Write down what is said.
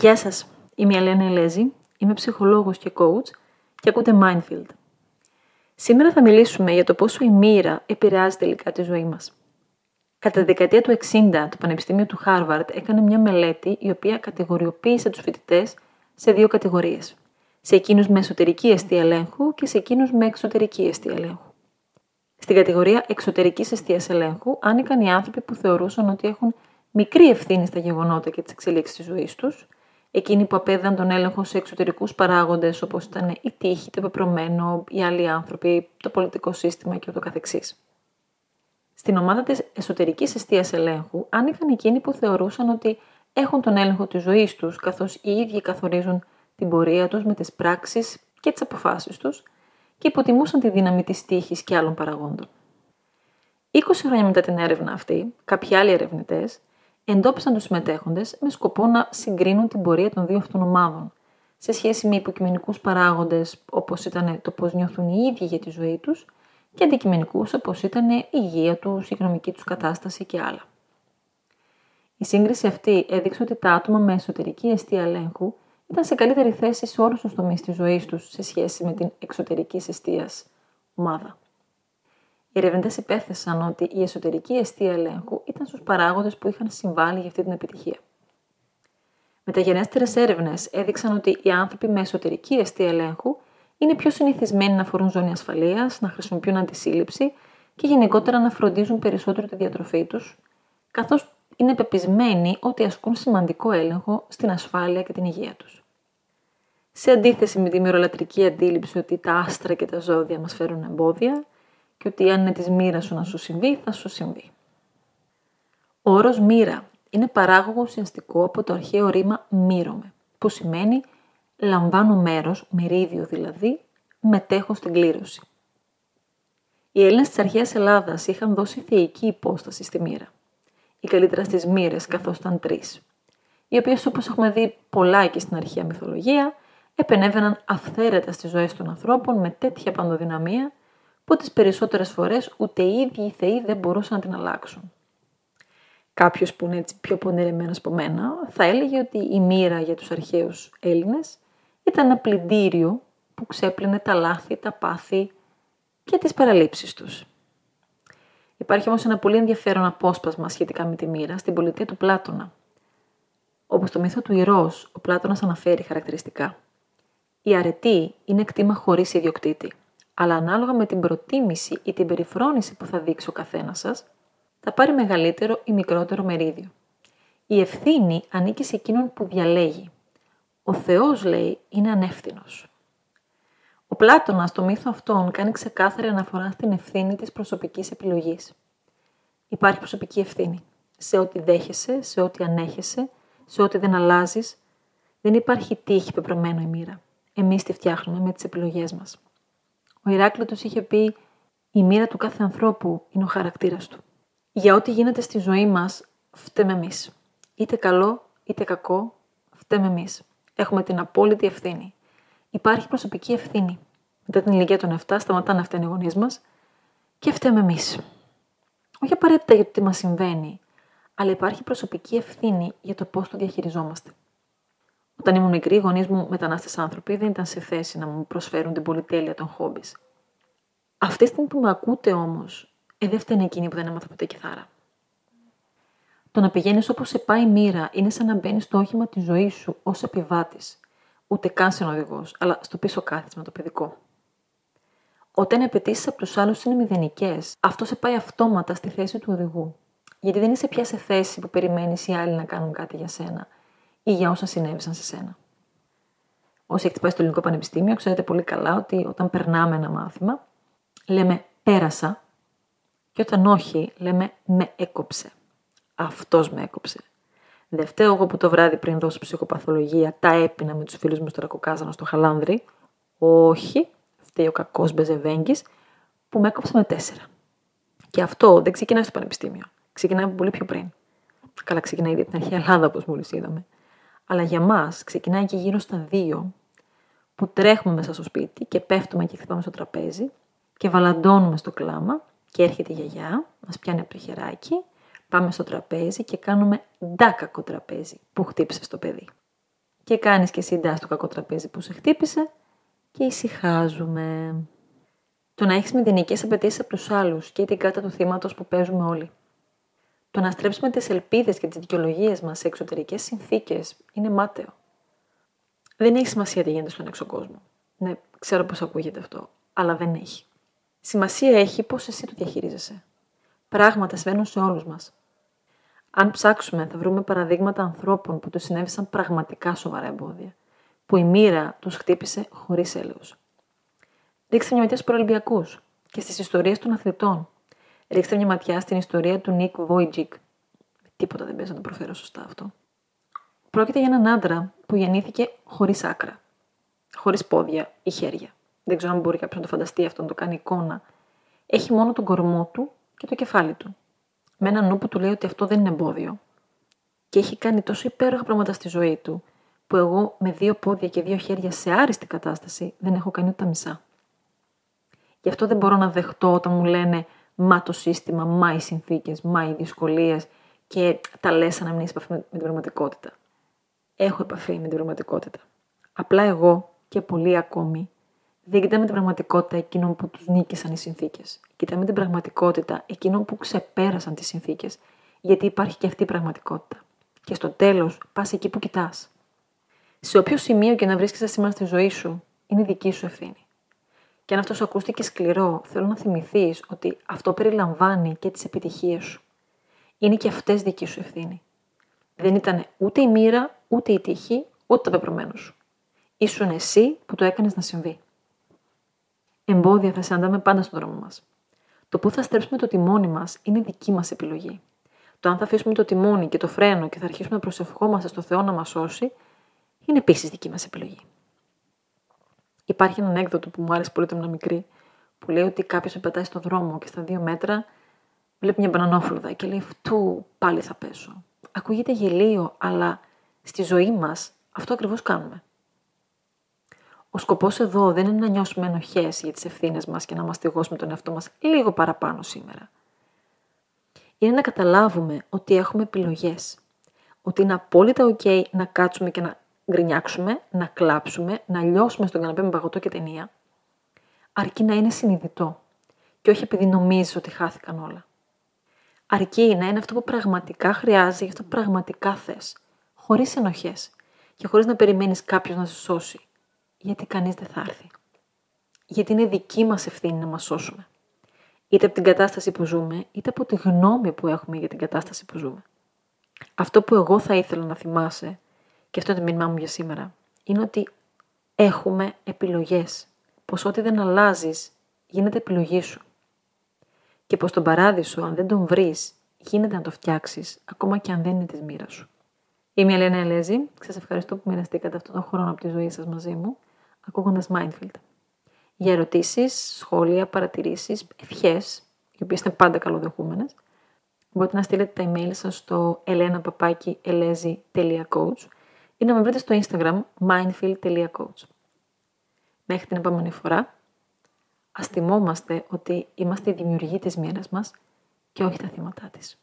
Γεια σας, είμαι η Αλένα Ελέζη, είμαι ψυχολόγος και coach και ακούτε Mindfield. Σήμερα θα μιλήσουμε για το πόσο η μοίρα επηρεάζει τελικά τη ζωή μας. Κατά τη δεκαετία του 60, το Πανεπιστήμιο του Harvard έκανε μια μελέτη η οποία κατηγοριοποίησε τους φοιτητές σε δύο κατηγορίες. Σε εκείνους με εσωτερική αιστεία ελέγχου και σε εκείνους με εξωτερική αιστεία ελέγχου. Στην κατηγορία εξωτερικής αιστείας ελέγχου άνοικαν οι άνθρωποι που θεωρούσαν ότι έχουν μικρή ευθύνη στα γεγονότα και τις εξελίξεις της ζωής τους, εκείνοι που απέδαν τον έλεγχο σε εξωτερικούς παράγοντες όπως ήταν η τύχη, το πεπρωμένο, οι άλλοι άνθρωποι, το πολιτικό σύστημα και ούτω καθεξής. Στην ομάδα της εσωτερικής αιστείας ελέγχου άνοιγαν εκείνοι που θεωρούσαν ότι έχουν τον έλεγχο της ζωής τους, καθώς οι ίδιοι καθορίζουν την πορεία τους με τις πράξεις και τις αποφάσεις τους και υποτιμούσαν τη δύναμη της τύχης και άλλων παραγόντων. 20 χρόνια μετά την έρευνα αυτή, κάποιοι άλλοι ερευνητές εντόπισαν τους συμμετέχοντες με σκοπό να συγκρίνουν την πορεία των δύο αυτών ομάδων σε σχέση με υποκειμενικούς παράγοντες όπως ήταν το πώς νιώθουν οι ίδιοι για τη ζωή τους και αντικειμενικούς όπως ήταν η υγεία τους, η οικονομική τους κατάσταση και άλλα. Η σύγκριση αυτή έδειξε ότι τα άτομα με εσωτερική αιστεία ελέγχου ήταν σε καλύτερη θέση σε όλους τους τομείς της ζωής τους σε σχέση με την εξωτερική αιστεία ομάδα. Οι ερευνητές υπέθεσαν ότι η εσωτερική αιστεία ελέγχου ήταν στους παράγοντες που είχαν συμβάλει για αυτή την επιτυχία. Μεταγενέστερες έρευνες έδειξαν ότι οι άνθρωποι με εσωτερική αιστεία ελέγχου είναι πιο συνηθισμένοι να φορούν ζώνη ασφαλείας, να χρησιμοποιούν αντισύλληψη και γενικότερα να φροντίζουν περισσότερο τη διατροφή τους, καθώς είναι πεπισμένοι ότι ασκούν σημαντικό έλεγχο στην ασφάλεια και την υγεία τους. Σε αντίθεση με τη μυρολατρική αντίληψη ότι τα άστρα και τα ζώδια μας φέρουν εμπόδια, και ότι αν είναι της μοίρας σου να σου συμβεί, θα σου συμβεί. Ο όρος μοίρα είναι παράγωγο ουσιαστικό από το αρχαίο ρήμα μύρωμε, που σημαίνει λαμβάνω μέρος, μερίδιο δηλαδή, μετέχω στην κλήρωση. Οι Έλληνες της αρχαίας Ελλάδας είχαν δώσει θεϊκή υπόσταση στη μοίρα. Οι καλύτερα στις μοίρες καθώς ήταν τρεις, οι οποίες όπως έχουμε δει πολλά και στην αρχαία μυθολογία, επενέβαιναν αυθαίρετα στις ζωές των ανθρώπων με τέτοια παντοδυναμία που τις περισσότερες φορές ούτε οι ίδιοι οι θεοί δεν μπορούσαν να την αλλάξουν. Κάποιος που είναι έτσι πιο πονηρεμένο από μένα θα έλεγε ότι η μοίρα για τους αρχαίους Έλληνες ήταν ένα πλυντήριο που ξέπλυνε τα λάθη, τα πάθη και τις παραλήψεις τους. Υπάρχει όμως ένα πολύ ενδιαφέρον απόσπασμα σχετικά με τη μοίρα στην πολιτεία του Πλάτωνα. Όπως το μύθο του Ηρός, ο Πλάτωνας αναφέρει χαρακτηριστικά. Η αρετή είναι κτήμα χωρίς ιδιοκτήτη αλλά ανάλογα με την προτίμηση ή την περιφρόνηση που θα δείξει ο καθένας σας, θα πάρει μεγαλύτερο ή μικρότερο μερίδιο. Η ευθύνη ανήκει σε εκείνον που διαλέγει. Ο Θεός, λέει, είναι ανεύθυνος. Ο Πλάτωνας στο μύθο αυτόν κάνει ξεκάθαρη αναφορά στην ευθύνη της προσωπικής επιλογής. Υπάρχει προσωπική ευθύνη. Σε ό,τι δέχεσαι, σε ό,τι ανέχεσαι, σε ό,τι δεν αλλάζεις. Δεν υπάρχει τύχη πεπρωμένο η μοίρα. Εμείς τη φτιάχνουμε με τις επιλογές μας. Ο Ηράκλειτος είχε πει «Η μοίρα του κάθε ανθρώπου είναι ο χαρακτήρας του». Για ό,τι γίνεται στη ζωή μας, φταίμε εμείς. Είτε καλό, είτε κακό, φταίμε εμείς. Έχουμε την απόλυτη ευθύνη. Υπάρχει προσωπική ευθύνη. Μετά την ηλικία των 7 σταματάνε να φταίνουν οι γονείς μας και φταίμε εμείς. Όχι απαραίτητα για το τι μας συμβαίνει, αλλά υπάρχει προσωπική ευθύνη για το πώς το διαχειριζόμαστε. Όταν ήμουν μικρή, οι γονείς μου, μετανάστες άνθρωποι, δεν ήταν σε θέση να μου προσφέρουν την πολυτέλεια των χόμπις. Αυτή τη στιγμή που με ακούτε όμως, ε, δεν φταίνει εκείνη που δεν έμαθα ποτέ κιθάρα. Το να πηγαίνεις όπως σε πάει η μοίρα είναι σαν να μπαίνεις στο όχημα της ζωής σου ως επιβάτης. Ούτε καν σαν οδηγός, αλλά στο πίσω κάθισμα το παιδικό. Όταν οι απαιτήσεις από τους άλλους είναι μηδενικές, αυτό σε πάει αυτόματα στη θέση του οδηγού. Γιατί δεν είσαι πια σε θέση που περιμένεις οι άλλοι να κάνουν κάτι για σένα ή για όσα συνέβησαν σε σένα. Όσοι έχετε πάει στο Ελληνικό Πανεπιστήμιο, ξέρετε πολύ καλά ότι όταν περνάμε ένα μάθημα, λέμε πέρασα και όταν όχι, λέμε με έκοψε. Αυτός με έκοψε. Δεν φταίω εγώ που το βράδυ πριν δώσω ψυχοπαθολογία τα έπινα με τους φίλους μου στο Ρακοκάζανο στο Χαλάνδρι. Όχι, φταίει ο κακός Μπεζεβέγγης που με έκοψε με τέσσερα. Και αυτό δεν ξεκινάει στο Πανεπιστήμιο. Ξεκινάει πολύ πιο πριν. Καλά, ξεκινάει ήδη από την αρχαία Ελλάδα, όπως μόλις είδαμε. Αλλά για μας ξεκινάει και γύρω στα δύο που τρέχουμε μέσα στο σπίτι και πέφτουμε και χτυπάμε στο τραπέζι και βαλαντώνουμε στο κλάμα και έρχεται η γιαγιά, μας πιάνει από το χεράκι, πάμε στο τραπέζι και κάνουμε ντάκακο τραπέζι που χτύπησε στο παιδί. Και κάνεις και εσύ ντά στο κακό τραπέζι που σε χτύπησε και ησυχάζουμε. Το να έχεις μηδενικές απαιτήσεις από τους άλλους και την κάρτα του θύματος που παίζουμε όλοι. Το να στρέψουμε τις ελπίδες και τις δικαιολογίες μας σε εξωτερικές συνθήκες είναι μάταιο. Δεν έχει σημασία τι γίνεται στον έξω κόσμο. Ναι, ξέρω πώ ακούγεται αυτό, αλλά δεν έχει. Σημασία έχει πώς εσύ το διαχειρίζεσαι. Πράγματα συμβαίνουν σε όλους μας. Αν ψάξουμε, θα βρούμε παραδείγματα ανθρώπων που τους συνέβησαν πραγματικά σοβαρά εμπόδια, που η μοίρα τους χτύπησε χωρίς έλεος. Ρίξτε μια ματιά στους προελμπιακού και στις ιστορίες των αθλητών. Ρίξτε μια ματιά στην ιστορία του Νίκ Βόιτζικ. Τίποτα δεν παίζει να το προφέρω σωστά αυτό. Πρόκειται για έναν άντρα που γεννήθηκε χωρίς άκρα. Χωρίς πόδια ή χέρια. Δεν ξέρω αν μπορεί κάποιος να το φανταστεί αυτό, να το κάνει εικόνα. Έχει μόνο τον κορμό του και το κεφάλι του. Με έναν νου που του λέει ότι αυτό δεν είναι εμπόδιο. Και έχει κάνει τόσο υπέροχα πράγματα στη ζωή του, που εγώ με δύο πόδια και δύο χέρια σε άριστη κατάσταση δεν έχω κάνει ούτε τα μισά. Γι' αυτό δεν μπορώ να δεχτώ όταν μου λένε μα το σύστημα, μα οι συνθήκες, μα οι δυσκολίες και τα λες να μην έχεις επαφή με την πραγματικότητα. Έχω επαφή με την πραγματικότητα. Απλά εγώ και πολλοί ακόμη δεν κοιτάμε την πραγματικότητα εκείνων που τους νίκησαν οι συνθήκες. Κοιτάμε την πραγματικότητα εκείνων που ξεπέρασαν τις συνθήκες, γιατί υπάρχει και αυτή η πραγματικότητα. Και στο τέλος πας εκεί που κοιτάς. Σε όποιο σημείο και να βρίσκεσαι σήμερα στη ζωή σου, είναι δική σου ευθύνη. Και αν αυτό σου ακούστηκε σκληρό, θέλω να θυμηθείς ότι αυτό περιλαμβάνει και τις επιτυχίες σου. Είναι και αυτές δική σου ευθύνη. Δεν ήταν ούτε η μοίρα, ούτε η τύχη, ούτε το πεπρωμένο σου. Ήσουν εσύ που το έκανες να συμβεί. Εμπόδια θα συναντάμε πάντα στον δρόμο μας. Το που θα στρέψουμε το τιμόνι μας είναι δική μας επιλογή. Το αν θα αφήσουμε το τιμόνι και το φρένο και θα αρχίσουμε να προσευχόμαστε στο Θεό να μας σώσει, είναι επίσης δική μας επιλογή. Υπάρχει ένα ανέκδοτο που μου άρεσε πολύ όταν ήμουν μικρή, που λέει ότι κάποιος με πετάει στον δρόμο και στα δύο μέτρα βλέπει μια μπανανόφλουδα και λέει Φτού πάλι θα πέσω. Ακούγεται γελίο, αλλά στη ζωή μας αυτό ακριβώς κάνουμε. Ο σκοπός εδώ δεν είναι να νιώσουμε ενοχές για τις ευθύνες μας και να μαστιγώσουμε τον εαυτό μας λίγο παραπάνω σήμερα. Είναι να καταλάβουμε ότι έχουμε επιλογές. Ότι είναι απόλυτα OK να κάτσουμε και να γκρινιάξουμε, να κλάψουμε, να λιώσουμε στον καναπέ με παγωτό και ταινία, αρκεί να είναι συνειδητό και όχι επειδή νομίζεις ότι χάθηκαν όλα. Αρκεί να είναι αυτό που πραγματικά χρειάζεται και αυτό που πραγματικά θες, χωρίς ενοχές και χωρίς να περιμένεις κάποιος να σε σώσει, γιατί κανείς δεν θα έρθει. Γιατί είναι δική μας ευθύνη να μας σώσουμε. Είτε από την κατάσταση που ζούμε, είτε από τη γνώμη που έχουμε για την κατάσταση που ζούμε. Αυτό που εγώ θα ήθελα να θυμάσαι και αυτό είναι το μήνυμά μου για σήμερα, είναι ότι έχουμε επιλογές. Πως ό,τι δεν αλλάζεις γίνεται επιλογή σου. Και πως τον παράδεισο, αν δεν τον βρεις, γίνεται να το φτιάξεις, ακόμα και αν δεν είναι της μοίρας σου. Είμαι η Ελένα Ελέζη. Σας ευχαριστώ που μοιραστήκατε αυτόν τον χρόνο από τη ζωή σας μαζί μου, ακούγοντας Mindfield. Για ερωτήσεις, σχόλια, παρατηρήσεις, ευχές, οι οποίες είναι πάντα καλοδεχούμενες, μπορείτε να στείλετε τα email σας στο elenapapakielezi.coach ή να με βρείτε στο Instagram mindfield.coach. Μέχρι την επόμενη φορά, ας θυμόμαστε ότι είμαστε οι δημιουργοί της μοίρας μας και όχι τα θύματα της.